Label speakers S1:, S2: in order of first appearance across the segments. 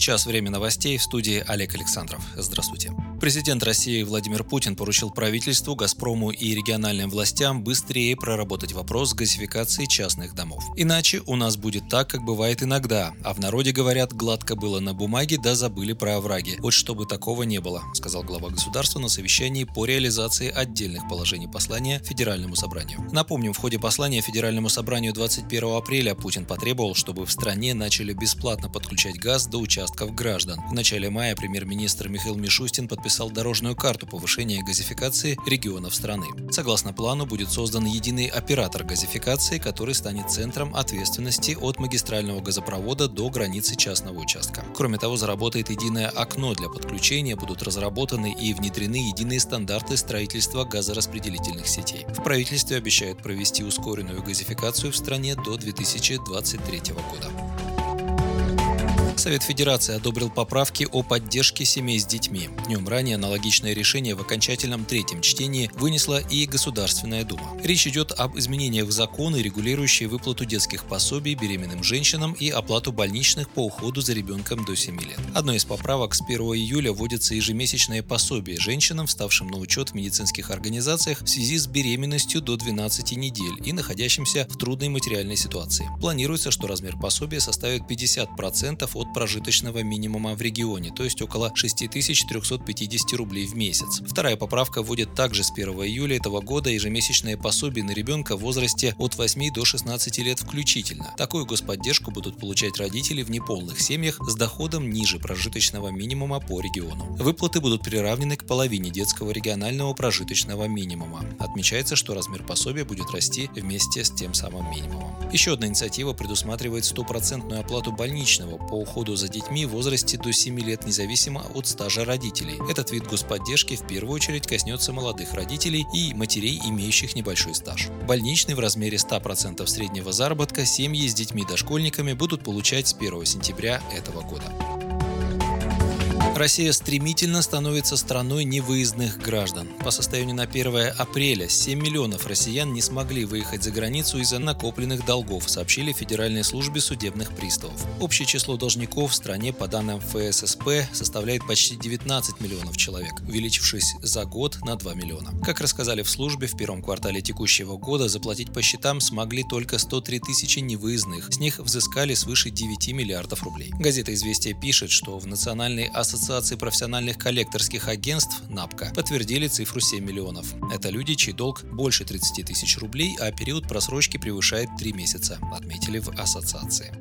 S1: Сейчас время новостей в студии Олег Александров. Здравствуйте. Президент России Владимир Путин поручил правительству, «Газпрому» и региональным властям быстрее проработать вопрос газификации частных домов. Иначе у нас будет так, как бывает иногда, а в народе говорят, гладко было на бумаге, да забыли про овраги. Вот чтобы такого не было, сказал глава государства на совещании по реализации отдельных положений послания Федеральному собранию. Напомним, в ходе послания Федеральному собранию 21 апреля Путин потребовал, чтобы в стране начали бесплатно подключать газ до участков граждан. В начале мая премьер-министр Михаил Мишустин подписал дорожную карту повышения газификации регионов страны. Согласно плану, будет создан единый оператор газификации, который станет центром ответственности от магистрального газопровода до границы частного участка. Кроме того, заработает единое окно для подключения, будут разработаны и внедрены единые стандарты строительства газораспределительных сетей. В правительстве обещают провести ускоренную газификацию в стране до 2023 года. Совет Федерации одобрил поправки о поддержке семей с детьми. Днем ранее аналогичное решение в окончательном третьем чтении вынесла и Государственная Дума. Речь идет об изменениях в законы, регулирующие выплату детских пособий беременным женщинам и оплату больничных по уходу за ребенком до 7 лет. Одной из поправок с 1 июля вводится ежемесячное пособие женщинам, вставшим на учет в медицинских организациях в связи с беременностью до 12 недель и находящимся в трудной материальной ситуации. Планируется, что размер пособия составит 50% прожиточного минимума в регионе, то есть около 6350 рублей в месяц. Вторая поправка вводит также с 1 июля этого года ежемесячное пособие на ребенка в возрасте от 8 до 16 лет включительно. Такую господдержку будут получать родители в неполных семьях с доходом ниже прожиточного минимума по региону. Выплаты будут приравнены к половине детского регионального прожиточного минимума. Отмечается, что размер пособия будет расти вместе с тем самым минимумом. Еще одна инициатива предусматривает стопроцентную оплату больничного по уходу уходу за детьми в возрасте до 7 лет независимо от стажа родителей. Этот вид господдержки в первую очередь коснется молодых родителей и матерей, имеющих небольшой стаж. Больничный в размере 100% среднего заработка семьи с детьми-дошкольниками будут получать с 1 сентября этого года. Россия стремительно становится страной невыездных граждан. По состоянию на 1 апреля 7 миллионов россиян не смогли выехать за границу из-за накопленных долгов, сообщили Федеральной службе судебных приставов. Общее число должников в стране, по данным ФССП, составляет почти 19 миллионов человек, увеличившись за год на 2 миллиона. Как рассказали в службе, в первом квартале текущего года заплатить по счетам смогли только 103 тысячи невыездных, с них взыскали свыше 9 миллиардов рублей. Газета «Известия» пишет, что в Национальной ассоциации Ассоциации профессиональных коллекторских агентств НАПКО подтвердили цифру 7 миллионов. Это люди, чей долг больше 30 тысяч рублей, а период просрочки превышает 3 месяца, отметили в ассоциации.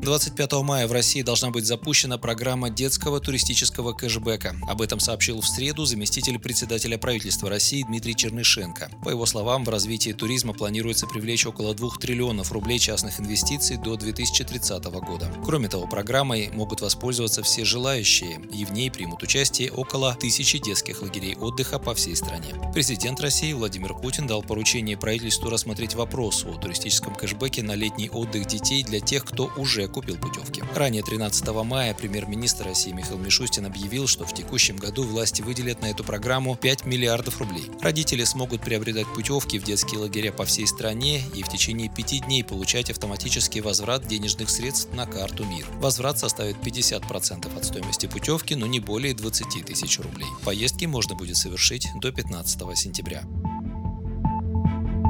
S1: 25 мая в России должна быть запущена программа детского туристического кэшбэка. Об этом сообщил в среду заместитель председателя правительства России Дмитрий Чернышенко. По его словам, в развитии туризма планируется привлечь около 2 триллионов рублей частных инвестиций до 2030 года. Кроме того, программой могут воспользоваться все желающие, и в ней примут участие около тысячи детских лагерей отдыха по всей стране. Президент России Владимир Путин дал поручение правительству рассмотреть вопрос о туристическом кэшбэке на летний отдых детей для тех, кто уже купил путевки. Ранее 13 мая премьер-министр России Михаил Мишустин объявил, что в текущем году власти выделят на эту программу 5 миллиардов рублей. Родители смогут приобретать путевки в детские лагеря по всей стране и в течение пяти дней получать автоматический возврат денежных средств на карту МИР. Возврат составит 50% от стоимости путевки, но не более 20 тысяч рублей. Поездки можно будет совершить до 15 сентября.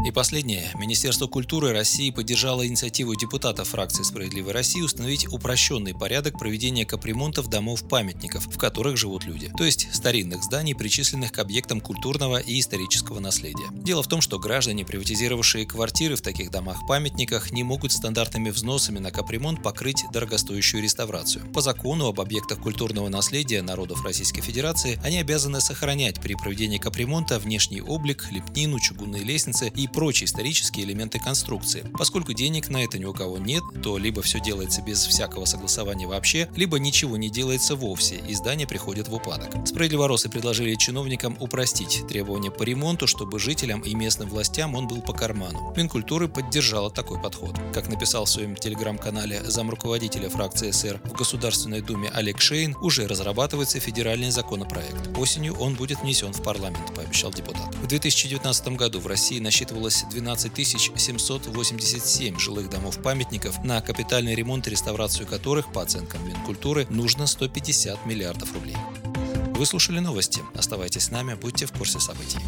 S1: И последнее. Министерство культуры России поддержало инициативу депутатов фракции «Справедливой России» установить упрощенный порядок проведения капремонтов домов-памятников, в которых живут люди, то есть старинных зданий, причисленных к объектам культурного и исторического наследия. Дело в том, что граждане, приватизировавшие квартиры в таких домах-памятниках, не могут стандартными взносами на капремонт покрыть дорогостоящую реставрацию. По закону об объектах культурного наследия народов Российской Федерации они обязаны сохранять при проведении капремонта внешний облик, лепнину, чугунные лестницы и прочие исторические элементы конструкции. Поскольку денег на это ни у кого нет, то либо все делается без всякого согласования вообще, либо ничего не делается вовсе, и здание приходит в упадок. Справедливоросы предложили чиновникам упростить требования по ремонту, чтобы жителям и местным властям он был по карману. Минкультуры поддержала такой подход. Как написал в своем телеграм-канале замруководителя фракции СР в Государственной Думе Олег Шейн, уже разрабатывается федеральный законопроект. Осенью он будет внесен в парламент, пообещал депутат. В 2019 году в России насчитывал потребовалось 12 787 жилых домов-памятников, на капитальный ремонт и реставрацию которых, по оценкам Минкультуры, нужно 150 миллиардов рублей. Вы слушали новости. Оставайтесь с нами, будьте в курсе событий.